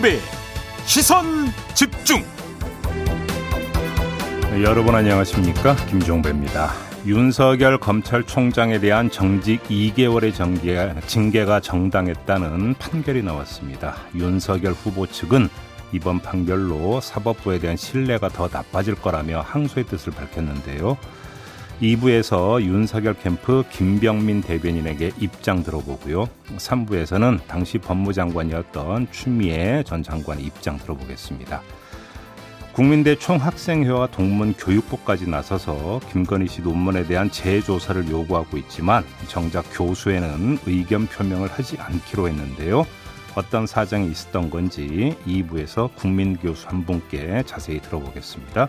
김종배 시선 집중. 여러분 안녕하십니까? 김종배입니다. 윤석열 검찰총장에 대한 정직 2개월의 정계, 징계가 정당했다는 판결이 나왔습니다. 윤석열 후보 측은 이번 판결로 사법부에 대한 신뢰가 더 나빠질 거라며 항소의 뜻을 밝혔는데요 2부에서 윤석열 캠프 김병민 대변인에게 입장 들어보고요. 3부에서는 당시 법무장관이었던 추미애 전 장관의 입장 들어보겠습니다. 국민대 총학생회와 동문 교육부까지 나서서 김건희 씨 논문에 대한 재조사를 요구하고 있지만 정작 교수에는 의견 표명을 하지 않기로 했는데요. 어떤 사정이 있었던 건지 2부에서 국민교수 한 분께 자세히 들어보겠습니다.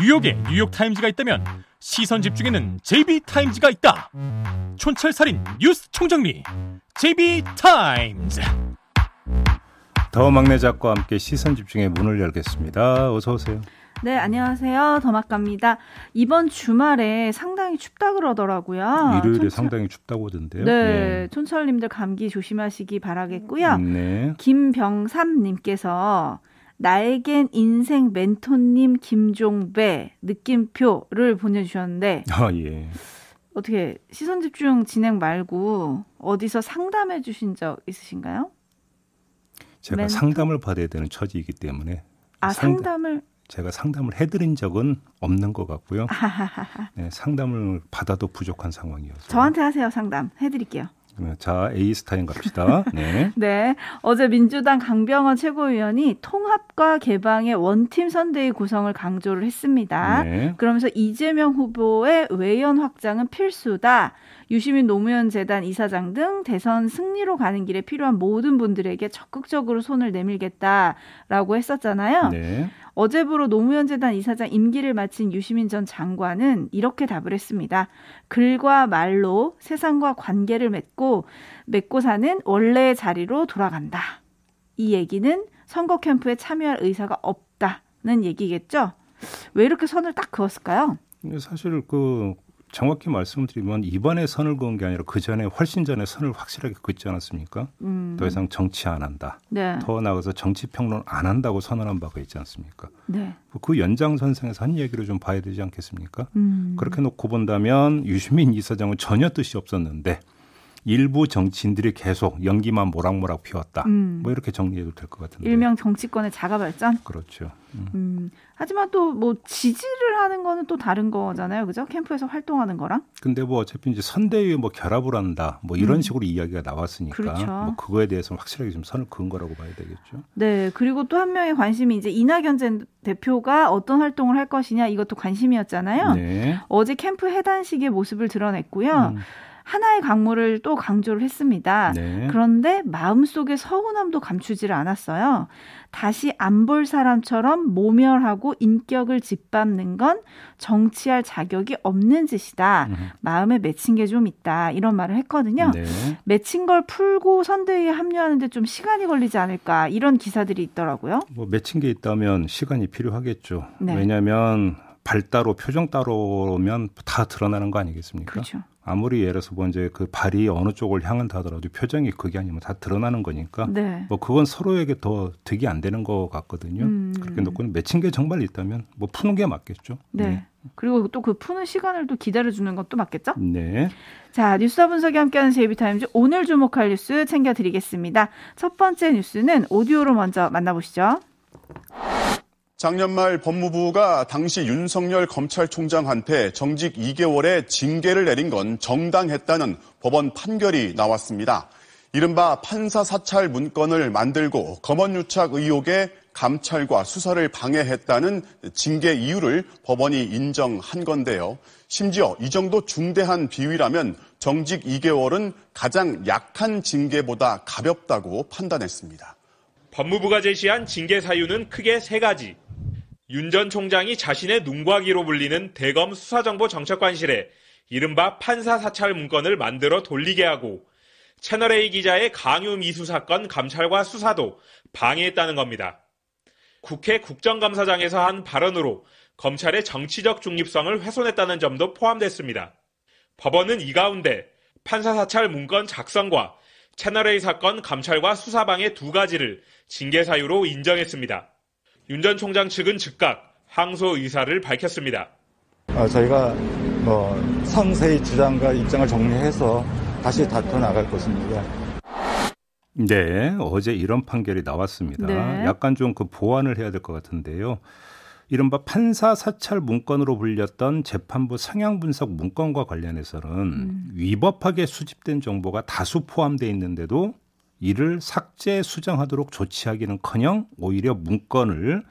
뉴욕에 뉴욕 타임즈가 있다면 시선 집중에는 JB타임즈가 있다 촌철살인 뉴스 총정리 JB타임즈 더 막내 작가와 함께 시선 집중의 문을 열겠습니다 어서 오세요 네, 안녕하세요. 더막갑니다. 이번 주말에 상당히 춥다 그러더라고요. 일요일에 촌철... 상당히 춥다고 하던데요. 네, 네, 촌철님들 감기 조심하시기 바라겠고요. 네. 김병삼님께서 나에겐 인생 멘토님 김종배 느낌표를 보내주셨는데 아 예. 어떻게 시선 집중 진행 말고 어디서 상담해 주신 적 있으신가요? 제가 멘토? 상담을 받아야 되는 처지이기 때문에 아 상담, 을 제가 상담을 해드린 적은 없는 것 같고요. 네, 상담을 받아도 부족한 상황이어서 저한테 하세요 상담 해드릴게요. 자, A 스타인 갑시다. 네. 네. 어제 민주당 강병원 최고위원이 통합과 개방의 원팀 선대위 구성을 강조를 했습니다. 네. 그러면서 이재명 후보의 외연 확장은 필수다. 유시민 노무현 재단 이사장 등 대선 승리로 가는 길에 필요한 모든 분들에게 적극적으로 손을 내밀겠다라고 했었잖아요. 네. 어제부로 노무현 재단 이사장 임기를 마친 유시민 전 장관은 이렇게 답을 했습니다. 글과 말로 세상과 관계를 맺고 맺고 사는 원래의 자리로 돌아간다. 이 얘기는 선거 캠프에 참여할 의사가 없다는 얘기겠죠. 왜 이렇게 선을 딱 그었을까요? 사실 그 정확히 말씀드리면 이번에 선을 그은 게 아니라 그 전에 훨씬 전에 선을 확실하게 긋지 않았습니까? 음. 더 이상 정치 안 한다. 네. 더 나아가서 정치 평론 안 한다고 선언한 바가 있지 않습니까? 네. 그 연장선상에서 한 얘기를 좀 봐야 되지 않겠습니까? 음. 그렇게 놓고 본다면 유시민 이사장은 전혀 뜻이 없었는데 일부 정치인들이 계속 연기만 모락모락 피웠다. 음. 뭐 이렇게 정리해도 될 것 같은데. 일명 정치권의 자가 발전. 그렇죠. 음. 음. 하지만 또 뭐 지지를 하는 거는 또 다른 거잖아요, 그죠? 캠프에서 활동하는 거랑. 근데 뭐 어차피 이제 선대위 뭐 결합을 한다, 뭐 이런 음. 식으로 이야기가 나왔으니까 그렇죠. 뭐 그거에 대해서 확실하게 좀 선을 그은 거라고 봐야 되겠죠. 네, 그리고 또 한 명의 관심이 이제 이낙연 전 대표가 어떤 활동을 할 것이냐 이것도 관심이었잖아요. 네. 어제 캠프 해단식의 모습을 드러냈고요. 음. 하나의 강물을 또 강조를 했습니다. 네. 그런데 마음속에 서운함도 감추지를 않았어요. 다시 안 볼 사람처럼 모멸하고 인격을 짓밟는 건 정치할 자격이 없는 짓이다. 음. 마음에 맺힌 게 좀 있다. 이런 말을 했거든요. 네. 맺힌 걸 풀고 선대위에 합류하는데 좀 시간이 걸리지 않을까 이런 기사들이 있더라고요. 뭐 맺힌 게 있다면 시간이 필요하겠죠. 네. 왜냐하면 발 따로 표정 따로면 다 드러나는 거 아니겠습니까? 그렇죠. 아무리 예를 들어서 뭐 이제 그 발이 어느 쪽을 향한다 하더라도 표정이 그게 아니면 다 드러나는 거니까 네. 뭐 그건 서로에게 더 득이 안 되는 것 같거든요. 음. 그렇게 놓고 맺힌 게 정말 있다면 뭐 푸는 게 맞겠죠. 네. 네. 그리고 또 그 푸는 시간을 또 기다려주는 것도 맞겠죠? 네. 자, 뉴스와 분석이 함께하는 제이비타임즈 오늘 주목할 뉴스 챙겨드리겠습니다. 첫 번째 뉴스는 오디오로 먼저 만나보시죠. 작년 말 법무부가 당시 윤석열 검찰총장한테 정직 2개월의 징계를 내린 건 정당했다는 법원 판결이 나왔습니다. 이른바 판사 사찰 문건을 만들고 검언유착 의혹에 감찰과 수사를 방해했다는 징계 이유를 법원이 인정한 건데요. 심지어 이 정도 중대한 비위라면 정직 2개월은 가장 약한 징계보다 가볍다고 판단했습니다. 법무부가 제시한 징계 사유는 크게 세 가지. 윤 전 총장이 자신의 눈과 귀로 불리는 대검 수사정보 정책관실에 이른바 판사 사찰 문건을 만들어 돌리게 하고 채널A 기자의 강요 미수 사건 감찰과 수사도 방해했다는 겁니다. 국회 국정감사장에서 한 발언으로 검찰의 정치적 중립성을 훼손했다는 점도 포함됐습니다. 법원은 이 가운데 판사 사찰 문건 작성과 채널A 사건 감찰과 수사방해 두 가지를 징계 사유로 인정했습니다. 윤 전 총장 측은 즉각 항소 의사를 밝혔습니다. 어, 저희가 뭐 상세히 주장과 입장을 정리해서 다시 다퉈 나갈 것입니다. 네, 어제 이런 판결이 나왔습니다. 네. 약간 좀 그 보완을 해야 될 것 같은데요. 이른바 판사 사찰 문건으로 불렸던 재판부 성향 분석 문건과 관련해서는 음. 위법하게 수집된 정보가 다수 포함되어 있는데도 이를 삭제 수정하도록 조치하기는커녕 오히려 문건을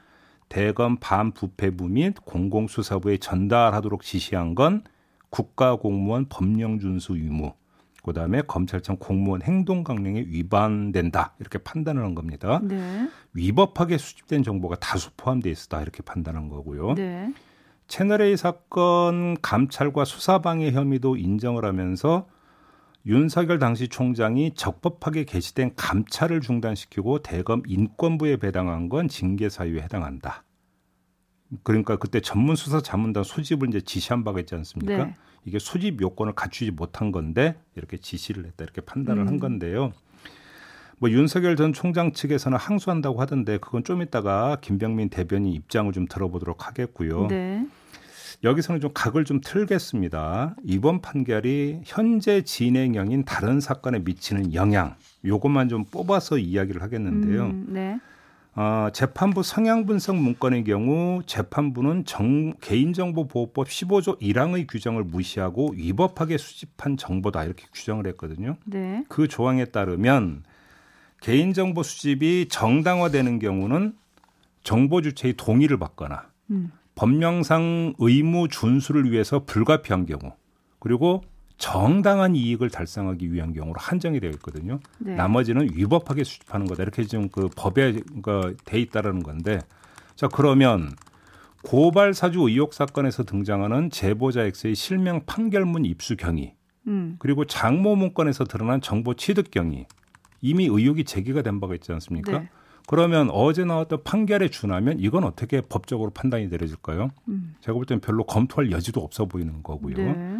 대검 반부패부 및 공공수사부에 전달하도록 지시한 건 국가공무원 법령 준수 의무 그다음에 검찰청 공무원 행동 강령에 위반된다 이렇게 판단을 한 겁니다. 네. 위법하게 수집된 정보가 다수 포함되어 있었다 이렇게 판단한 거고요. 네. 채널 A 사건 감찰과 수사방해 혐의도 인정을 하면서 윤석열 당시 총장이 적법하게 개시된 감찰을 중단시키고 대검 인권부에 배당한 건 징계 사유에 해당한다. 그러니까 그때 전문 수사 자문단 소집을 이제 지시한 바가 있지 않습니까? 네. 이게 소집 요건을 갖추지 못한 건데 이렇게 지시를 했다 이렇게 판단을 음. 한 건데요. 뭐 윤석열 전 총장 측에서는 항소한다고 하던데 그건 좀 이따가 김병민 대변인 입장을 좀 들어보도록 하겠고요. 네. 여기서는 좀 각을 좀 틀겠습니다. 이번 판결이 현재 진행형인 다른 사건에 미치는 영향, 요것만 좀 뽑아서 이야기를 하겠는데요. 음, 네. 어, 재판부 성향 분석 문건의 경우 재판부는 정, 개인정보보호법 15조 1항의 규정을 무시하고 위법하게 수집한 정보다 이렇게 규정을 했거든요. 네. 그 조항에 따르면 개인정보 수집이 정당화되는 경우는 정보 주체의 동의를 받거나 음. 법령상 의무 준수를 위해서 불가피한 경우 그리고 정당한 이익을 달성하기 위한 경우로 한정이 되어 있거든요. 네. 나머지는 위법하게 수집하는 거다. 이렇게 지금 그 법에 돼 있다라는 건데 자 그러면 고발 사주 의혹 사건에서 등장하는 제보자 X의 실명 판결문 입수 경위 음. 그리고 장모 문건에서 드러난 정보 취득 경위 이미 의혹이 제기가 된 바가 있지 않습니까? 네. 그러면 어제 나왔던 판결에 준하면 이건 어떻게 법적으로 판단이 내려질까요? 음. 제가 볼 때는 별로 검토할 여지도 없어 보이는 거고요. 네.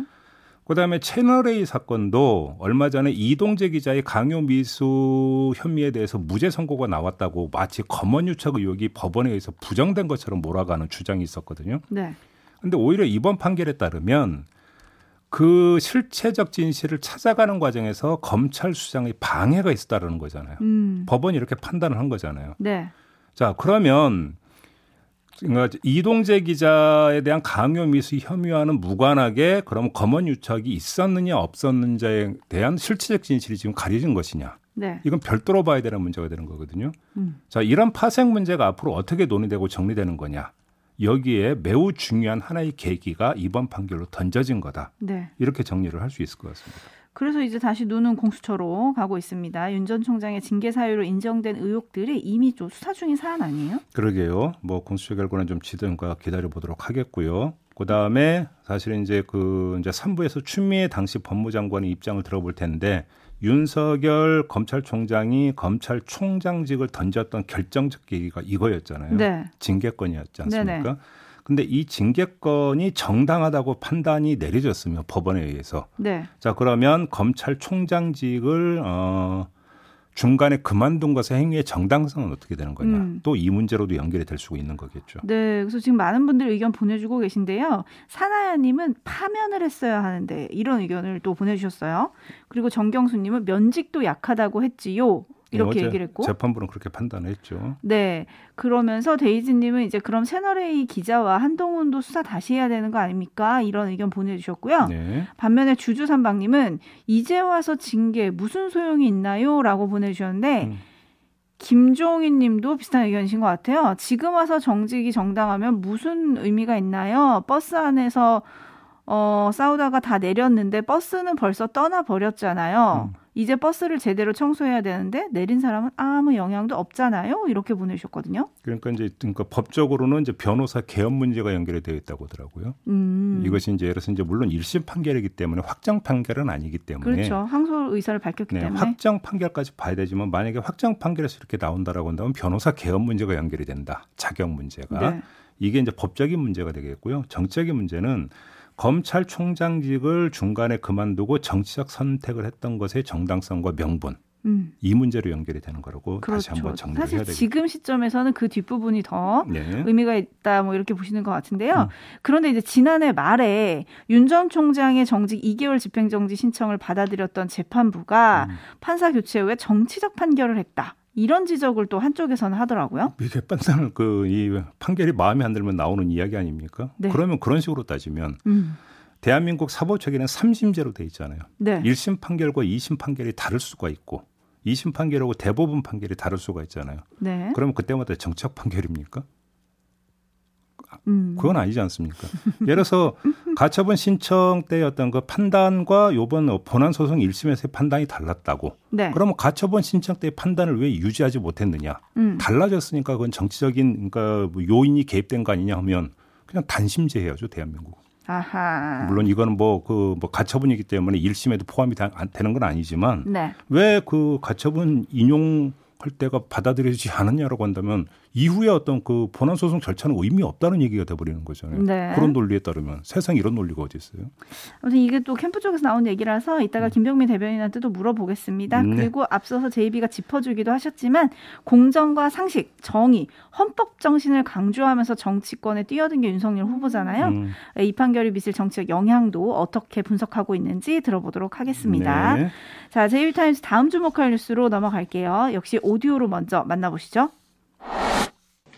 그다음에 채널A 사건도 얼마 전에 이동재 기자의 강요 미수 혐의에 대해서 무죄 선고가 나왔다고 마치 검언 유착 의혹이 법원에 의해서 부정된 것처럼 몰아가는 주장이 있었거든요. 네. 근데 오히려 이번 판결에 따르면 그 실체적 진실을 찾아가는 과정에서 검찰 수장의 방해가 있었다는 거잖아요. 음. 법원이 이렇게 판단을 한 거잖아요. 네. 자, 그러면 그러니까 이동재 기자에 대한 강요 미수 혐의와는 무관하게 그럼 검언 유착이 있었느냐 없었는지에 대한 실체적 진실이 지금 가려진 것이냐. 네. 이건 별도로 봐야 되는 문제가 되는 거거든요. 음. 자, 이런 파생 문제가 앞으로 어떻게 논의되고 정리되는 거냐. 여기에 매우 중요한 하나의 계기가 이번 판결로 던져진 거다. 네. 이렇게 정리를 할 수 있을 것 같습니다. 그래서 이제 다시 눈은 공수처로 가고 있습니다. 윤 전 총장의 징계 사유로 인정된 의혹들이 이미 좀 수사 중인 사안 아니에요? 그러게요. 뭐 공수처 결과는 좀 지든가 기다려 보도록 하겠고요. 그 다음에 사실은 이제 그 이제 3부에서 추미애 당시 법무장관의 입장을 들어볼 텐데 윤석열 검찰총장이 검찰총장직을 던졌던 결정적 계기가 이거였잖아요. 네. 징계권이었지 않습니까? 네네. 근데 이 징계권이 정당하다고 판단이 내려졌으면 법원에 의해서. 네. 자, 그러면 검찰총장직을 어 중간에 그만둔 것의 행위의 정당성은 어떻게 되는 거냐. 음. 또이 문제로도 연결이 될 수가 있는 거겠죠. 네. 그래서 지금 많은 분들이 의견 보내주고 계신데요. 사나야님은 파면을 했어야 하는데 이런 의견을 또 보내주셨어요. 그리고 정경수님은 면직도 약하다고 했지요. 이렇게 얘기를 했고 재판부는 그렇게 판단했죠. 네. 그러면서 데이지 님은 이제 그럼 채널A 기자와 한동훈도 수사 다시 해야 되는 거 아닙니까? 이런 의견 보내 주셨고요. 네. 반면에 주주삼방님은 이제 와서 징계 무슨 소용이 있나요?라고 보내 주셨는데. 음. 김종인 님도 비슷한 의견이신 것 같아요. 지금 와서 정직이 정당하면 무슨 의미가 있나요? 버스 안에서 어, 싸우다가 다 내렸는데 버스는 벌써 떠나 버렸잖아요. 음. 이제 버스를 제대로 청소해야 되는데 내린 사람은 아무 영향도 없잖아요. 이렇게 보내셨거든요. 그러니까 이제 그러니까 법적으로는 이제 변호사 개업 문제가 연결이 되어 있다고 하더라고요. 음. 이것이 이제 예를 들어서 이제 물론 1심 판결이기 때문에 확정 판결은 아니기 때문에 그렇죠. 항소 의사를 밝혔기 네, 때문에 확정 판결까지 봐야 되지만 만약에 확정 판결에서 이렇게 나온다라고 한다면 변호사 개업 문제가 연결이 된다. 자격 문제가. 네. 이게 이제 법적인 문제가 되겠고요. 정적인 문제는 검찰총장직을 중간에 그만두고 정치적 선택을 했던 것의 정당성과 명분 음. 이 문제로 연결이 되는 거라고 그렇죠. 다시 한번 정리를 사실 해야 되겠죠. 지금 시점에서는 그 뒷부분이 더 네. 의미가 있다 뭐 이렇게 보시는 것 같은데요. 음. 그런데 이제 지난해 말에 윤 전 총장의 정직 2개월 집행정지 신청을 받아들였던 재판부가 음. 판사 교체 후에 정치적 판결을 했다. 이런 지적을 또 한쪽에서는 하더라고요. 이게 판사는 그이 판결이 마음에 안 들면 나오는 이야기 아닙니까? 네. 그러면 그런 식으로 따지면 음. 대한민국 사법체계는 3심제로 돼 있잖아요. 네. 1심 판결과 2심 판결이 다를 수가 있고 2심 판결하고 대법원 판결이 다를 수가 있잖아요. 네. 그러면 그때마다 정책 판결입니까? 음. 그건 아니지 않습니까? 예를 들어서 가처분 신청 때 어떤 그 판단과 요번 본안 소송 1심에서의 판단이 달랐다고. 네. 그러면 가처분 신청 때 판단을 왜 유지하지 못했느냐? 음. 달라졌으니까 그건 정치적인 그러니까 뭐 요인이 개입된 거 아니냐 하면 그냥 단심제 해야죠, 대한민국. 아하. 물론 이거는 뭐 그뭐 그 뭐 가처분이기 때문에 1심에도 포함이 되는 건 아니지만 네. 왜그 가처분 인용 할 때가 받아들여지지 않았냐라고 한다면 이후에 어떤 그 본안 소송 절차는 의미 없다는 얘기가 돼버리는 거잖아요. 네. 그런 논리에 따르면 세상 이런 논리가 어디 있어요? 아무튼 이게 또 캠프 쪽에서 나온 얘기라서 이따가 음. 김병민 대변인한테 도 물어보겠습니다. 네. 그리고 앞서서 제이비가 짚어주기도 하셨지만 공정과 상식, 정의, 헌법 정신을 강조하면서 정치권에 뛰어든 게 윤석열 후보잖아요. 음. 이 판결이 미칠 정치적 영향도 어떻게 분석하고 있는지 들어보도록 하겠습니다. 네. 자, 제일타임스 다음 주목할 뉴스로 넘어갈게요. 역시 오디오로 먼저 만나보시죠.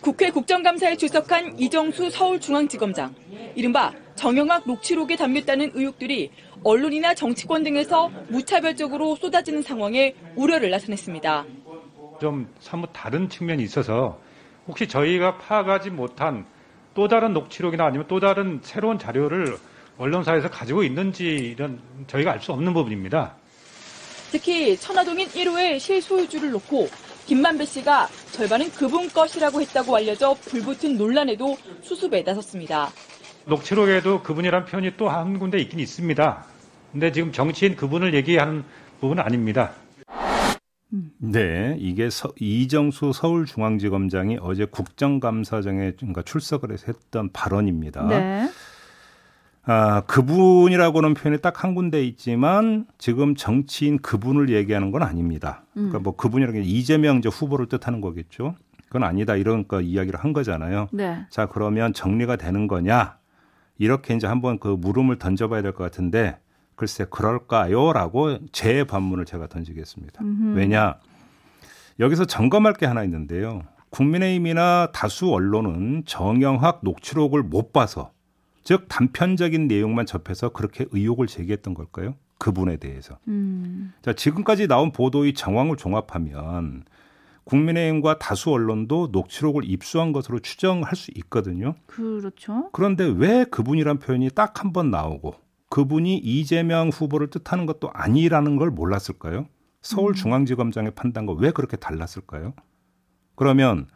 국회 국정감사에 출석한 이정수 서울중앙지검장. 이른바 정영학 녹취록에 담겼다는 의혹들이 언론이나 정치권 등에서 무차별적으로 쏟아지는 상황에 우려를 나타냈습니다. 좀 사뭇 다른 측면이 있어서 혹시 저희가 파악하지 못한 또 다른 녹취록이나 아니면 또 다른 새로운 자료를 언론사에서 가지고 있는지 이런 저희가 알 수 없는 부분입니다. 특히 천화동인 1호의 실소유주를 놓고 김만배 씨가 절반은 그분 것이라고 했다고 알려져 불붙은 논란에도 수습에 나섰습니다. 녹취록에도 그분이란 표현이 또 한 군데 있긴 있습니다. 근데 지금 정치인 그분을 얘기하는 부분은 아닙니다. 네, 이게 서, 이정수 서울중앙지검장이 어제 국정감사장에 출석을 해서 했던 발언입니다. 네. 아, 그분이라고는 표현이 딱 한 군데 있지만 지금 정치인 그분을 얘기하는 건 아닙니다. 그러니까 뭐 그분이라는 게 이재명 이제 후보를 뜻하는 거겠죠. 그건 아니다 이런 거 이야기를 한 거잖아요. 네. 자 그러면 정리가 되는 거냐 이렇게 이제 한번 그 물음을 던져봐야 될 것 같은데 글쎄 그럴까요?라고 제 반문을 제가 던지겠습니다. 음흠. 왜냐 여기서 점검할 게 하나 있는데요. 국민의힘이나 다수 언론은 정영학 녹취록을 못 봐서 즉 단편적인 내용만 접해서 그렇게 의혹을 제기했던 걸까요? 그분에 대해서. 음. 자, 지금까지 나온 보도의 정황을 종합하면 국민의힘과 다수 언론도 녹취록을 입수한 것으로 추정할 수 있거든요. 그렇죠. 그런데 왜 그분이란 표현이 딱 한 번 나오고 그분이 이재명 후보를 뜻하는 것도 아니라는 걸 몰랐을까요? 서울중앙지검장의 판단과 왜 그렇게 달랐을까요? 그러면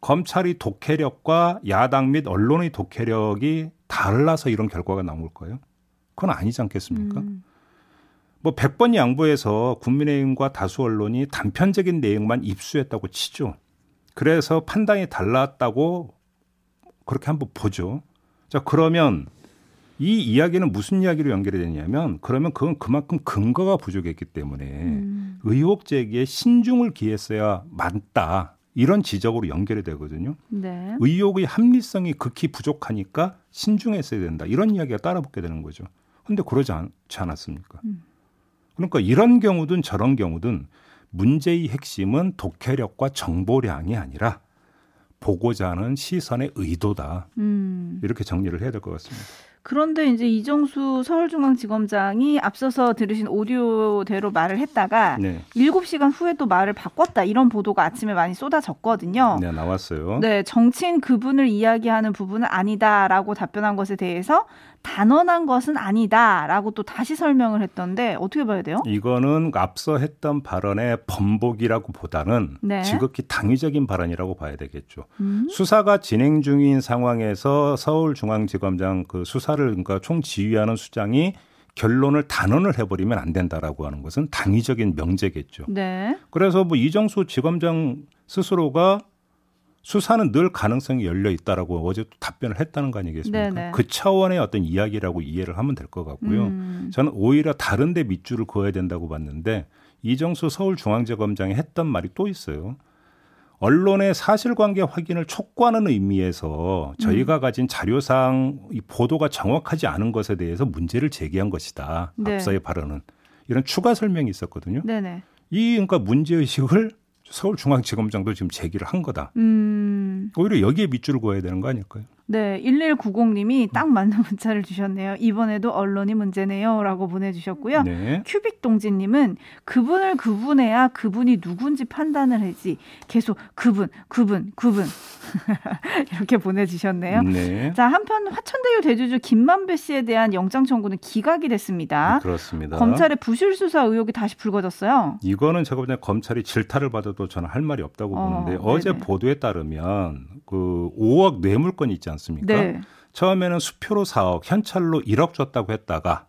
검찰이 독해력과 야당 및 언론의 독해력이 달라서 이런 결과가 나온 걸까요? 그건 아니지 않겠습니까? 음. 뭐 100번 양보해서 국민의힘과 다수 언론이 단편적인 내용만 입수했다고 치죠. 그래서 판단이 달랐다고 그렇게 한번 보죠. 자, 그러면 이 이야기는 무슨 이야기로 연결이 되냐면 그러면 그건 그만큼 근거가 부족했기 때문에 음. 의혹 제기에 신중을 기했어야 맞다. 이런 지적으로 연결이 되거든요. 네. 의혹의 합리성이 극히 부족하니까 신중했어야 된다. 이런 이야기가 따라붙게 되는 거죠. 근데 그러지 않지 않았습니까? 음. 그러니까 이런 경우든 저런 경우든 문제의 핵심은 독해력과 정보량이 아니라 보고자 하는 시선의 의도다. 음. 이렇게 정리를 해야 될 것 같습니다. 그런데 이제 이정수 서울중앙지검장이 앞서서 들으신 오디오대로 말을 했다가 네. 7시간 후에 또 말을 바꿨다 이런 보도가 아침에 많이 쏟아졌거든요. 네, 나왔어요. 네, 정치인 그분을 이야기하는 부분은 아니다라고 답변한 것에 대해서 단언한 것은 아니다라고 또 다시 설명을 했던데 어떻게 봐야 돼요? 이거는 앞서 했던 발언의 번복이라고 보다는 네. 지극히 당위적인 발언이라고 봐야 되겠죠. 음. 수사가 진행 중인 상황에서 서울중앙지검장 그 수사를 그러니까 총지휘하는 수장이 결론을 단언을 해버리면 안 된다라고 하는 것은 당위적인 명제겠죠. 네. 그래서 뭐 이정수 지검장 스스로가 수사는 늘 가능성이 열려 있다라고 어제 또 답변을 했다는 거 아니겠습니까? 네네. 그 차원의 어떤 이야기라고 이해를 하면 될 것 같고요. 음. 저는 오히려 다른데 밑줄을 그어야 된다고 봤는데 이정수 서울중앙지검장이 했던 말이 또 있어요. 언론의 사실관계 확인을 촉구하는 의미에서 저희가 음. 가진 자료상 이 보도가 정확하지 않은 것에 대해서 문제를 제기한 것이다. 네. 앞서의 발언은 이런 추가 설명이 있었거든요. 네네. 이 그러니까 문제 의식을 서울중앙지검장도 지금 제기를 한 거다. 음. 오히려 여기에 밑줄을 그어야 되는 거 아닐까요? 네, 1190님이 딱 맞는 문자를 주셨네요. 이번에도 언론이 문제네요. 라고 보내주셨고요. 네. 큐빅 동지님은 그분을 그분해야 그분이 누군지 판단을 하지. 계속 그분, 그분, 그분. 이렇게 보내주셨네요. 네. 자, 한편 화천대유 대주주 김만배 씨에 대한 영장 청구는 기각이 됐습니다. 네, 그렇습니다. 검찰의 부실 수사 의혹이 다시 불거졌어요. 이거는 제가 보기엔 검찰이 질타를 받아도 저는 할 말이 없다고 어, 보는데 어제 보도에 따르면 그 5억 뇌물건 있지 않습니까? 않습니까? 네. 처음에는 수표로 4억, 현찰로 1억 줬다고 했다가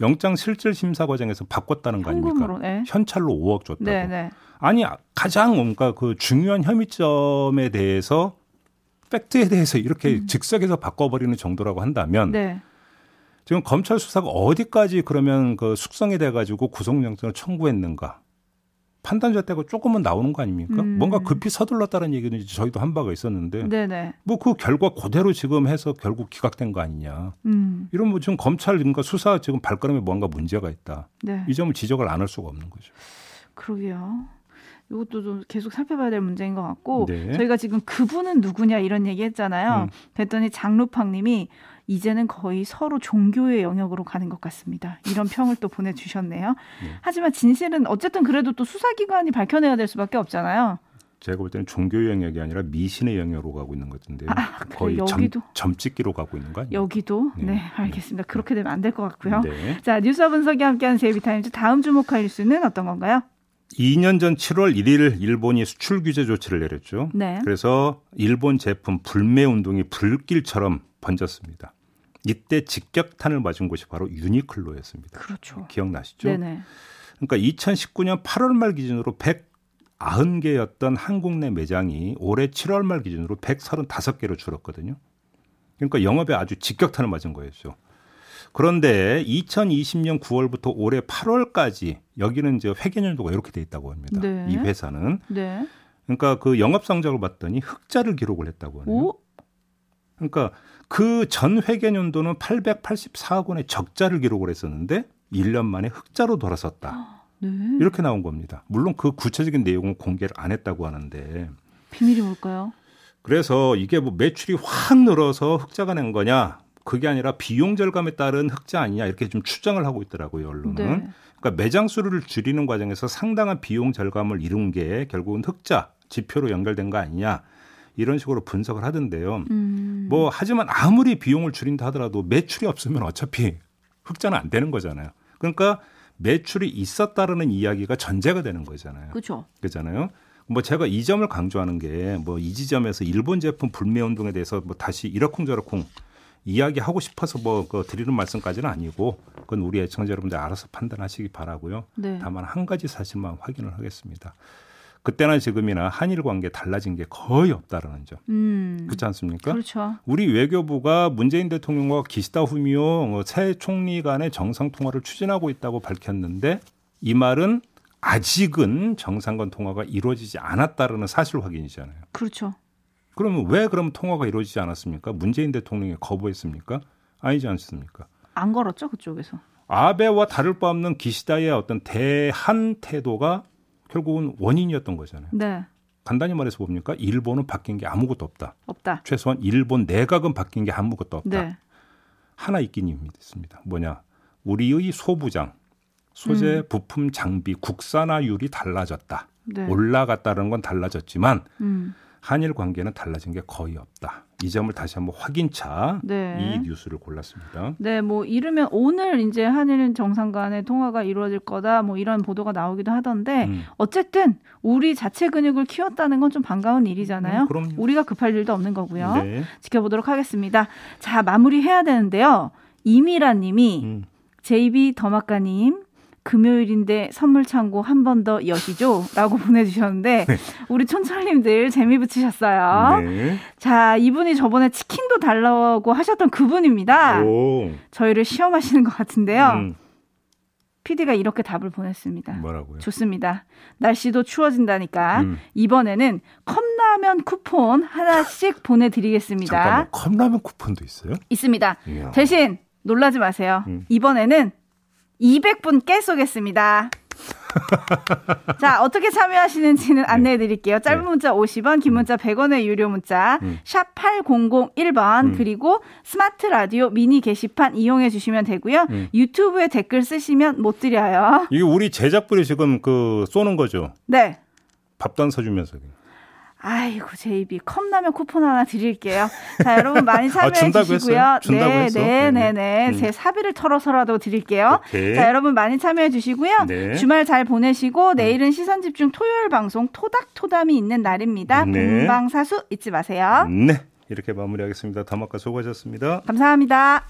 영장 실질 심사 과정에서 바꿨다는 거 아닙니까? 네. 현찰로 5억 줬다고. 네, 네. 아니 가장 뭔가 그 중요한 혐의점에 대해서 팩트에 대해서 이렇게 음. 즉석에서 바꿔버리는 정도라고 한다면 네. 지금 검찰 수사가 어디까지 그러면 그 숙성이 돼가지고 구속영장을 청구했는가? 판단자 때가 조금은 나오는 거 아닙니까? 음. 뭔가 급히 서둘렀다는 얘기는 저희도 한 바가 있었는데 뭐 그 결과 그대로 지금 해서 결국 기각된 거 아니냐. 음. 이런 뭐 지금 검찰 그러니까 수사 지금 발걸음에 뭔가 문제가 있다. 네. 이 점을 지적을 안 할 수가 없는 거죠. 그러게요. 이것도 좀 계속 살펴봐야 될 문제인 것 같고 네. 저희가 지금 그분은 누구냐 이런 얘기 했잖아요. 음. 그랬더니 장루팡님이 이제는 거의 서로 종교의 영역으로 가는 것 같습니다. 이런 평을 또 보내주셨네요. 네. 하지만 진실은 어쨌든 그래도 또 수사기관이 밝혀내야 될 수밖에 없잖아요. 제가 볼 때는 종교 영역이 아니라 미신의 영역으로 가고 있는 것 같은데요. 아, 거의 여기도 점, 찍기로 가고 있는 거 아니에요? 여기도 네, 네 알겠습니다. 그렇게 되면 안 될 것 같고요. 네. 자 뉴스와 분석이 함께하는 제이비타임즈 다음 주목할 뉴스는 어떤 건가요? 2년 전 7월 1일 일본이 수출 규제 조치를 내렸죠. 네. 그래서 일본 제품 불매 운동이 불길처럼 번졌습니다. 이때 직격탄을 맞은 곳이 바로 유니클로였습니다. 그렇죠. 기억나시죠? 네네. 그러니까 2019년 8월 말 기준으로 190개였던 한국 내 매장이 올해 7월 말 기준으로 135개로 줄었거든요. 그러니까 영업에 아주 직격탄을 맞은 거였죠. 그런데 2020년 9월부터 올해 8월까지 여기는 이제 회계연도가 이렇게 돼 있다고 합니다. 네. 이 회사는. 네. 그러니까 그 영업 성적을 봤더니 흑자를 기록을 했다고 하네요. 오? 그러니까 그 전 회계연도는 884억 원의 적자를 기록을 했었는데 1년 만에 흑자로 돌아섰다. 네. 이렇게 나온 겁니다. 물론 그 구체적인 내용은 공개를 안 했다고 하는데 비밀이 뭘까요? 그래서 이게 뭐 매출이 확 늘어서 흑자가 낸 거냐? 그게 아니라 비용 절감에 따른 흑자 아니냐 이렇게 좀 추정을 하고 있더라고요 언론은. 네. 그러니까 매장 수를 줄이는 과정에서 상당한 비용 절감을 이룬 게 결국은 흑자 지표로 연결된 거 아니냐 이런 식으로 분석을 하던데요. 음. 뭐 하지만 아무리 비용을 줄인다 하더라도 매출이 없으면 어차피 흑자는 안 되는 거잖아요. 그러니까 매출이 있었다라는 이야기가 전제가 되는 거잖아요. 그렇죠. 그렇잖아요. 뭐 제가 이 점을 강조하는 게 뭐 이 지점에서 일본 제품 불매 운동에 대해서 뭐 다시 이러쿵저러쿵 이야기하고 싶어서 뭐 그 드리는 말씀까지는 아니고 그건 우리 애청자 여러분들 알아서 판단하시기 바라고요. 네. 다만 한 가지 사실만 확인을 하겠습니다. 그때나 지금이나 한일 관계 달라진 게 거의 없다라는 점. 음. 그렇지 않습니까? 그렇죠. 우리 외교부가 문재인 대통령과 기시다 후미오 새 총리 간의 정상 통화를 추진하고 있다고 밝혔는데 이 말은 아직은 정상 간 통화가 이루어지지 않았다라는 사실 확인이잖아요. 그렇죠. 그러면 왜 그럼 통화가 이루어지지 않았습니까? 문재인 대통령이 거부했습니까? 아니지 않습니까? 안 걸었죠 그쪽에서. 아베와 다를 바 없는 기시다의 어떤 대한 태도가 결국은 원인이었던 거잖아요. 네. 간단히 말해서 뭡니까? 일본은 바뀐 게 아무것도 없다. 없다. 최소한 일본 내각은 바뀐 게 아무것도 없다. 네. 하나 있긴 있습니다. 뭐냐? 우리의 소부장, 소재, 음. 부품, 장비, 국산화율이 달라졌다. 네. 올라갔다는 건 달라졌지만 음. 한일 관계는 달라진 게 거의 없다. 이 점을 다시 한번 확인차 네. 이 뉴스를 골랐습니다. 네, 뭐 이르면 오늘 이제 한일 정상 간의 통화가 이루어질 거다 뭐 이런 보도가 나오기도 하던데 음. 어쨌든 우리 자체 근육을 키웠다는 건 좀 반가운 일이잖아요. 음, 우리가 급할 일도 없는 거고요. 네. 지켜보도록 하겠습니다. 자, 마무리해야 되는데요. 이미라 님이 음. JB 더마카님 금요일인데 선물 창고 한 번 더 여시죠? 라고 보내주셨는데, 네. 우리 촌철님들 재미 붙이셨어요. 네. 자, 이분이 저번에 치킨도 달라고 하셨던 그분입니다. 오. 저희를 시험하시는 것 같은데요. 음. PD가 이렇게 답을 보냈습니다. 뭐라고요? 좋습니다. 날씨도 추워진다니까 음. 이번에는 컵라면 쿠폰 하나씩 보내드리겠습니다. 잠깐만, 컵라면 쿠폰도 있어요? 있습니다. 이야. 대신 놀라지 마세요. 음. 이번에는 200분 깨 쏘겠습니다. 자, 어떻게 참여하시는지는 네. 안내해 드릴게요. 짧은 네. 문자 50원, 긴 문자 100원의 유료 문자, 음. 샵 8001번, 음. 그리고 스마트 라디오 미니 게시판 이용해 주시면 되고요. 음. 유튜브에 댓글 쓰시면 못 드려요. 이게 우리 제작부리 지금 그 쏘는 거죠? 네. 밥도 안 사주면서. 아이고 제이비 컵라면 쿠폰 하나 드릴게요. 자 여러분 많이 아, 참여해 아, 주시고요. 네, 네, 네, 네, 음. 제 사비를 털어서라도 드릴게요. 오케이. 자 여러분 많이 참여해 주시고요. 네. 주말 잘 보내시고 음. 내일은 시선 집중 토요일 방송 토닥토담이 있는 날입니다. 네. 본방사수 잊지 마세요. 네, 이렇게 마무리하겠습니다. 다막과 수고하셨습니다. 감사합니다.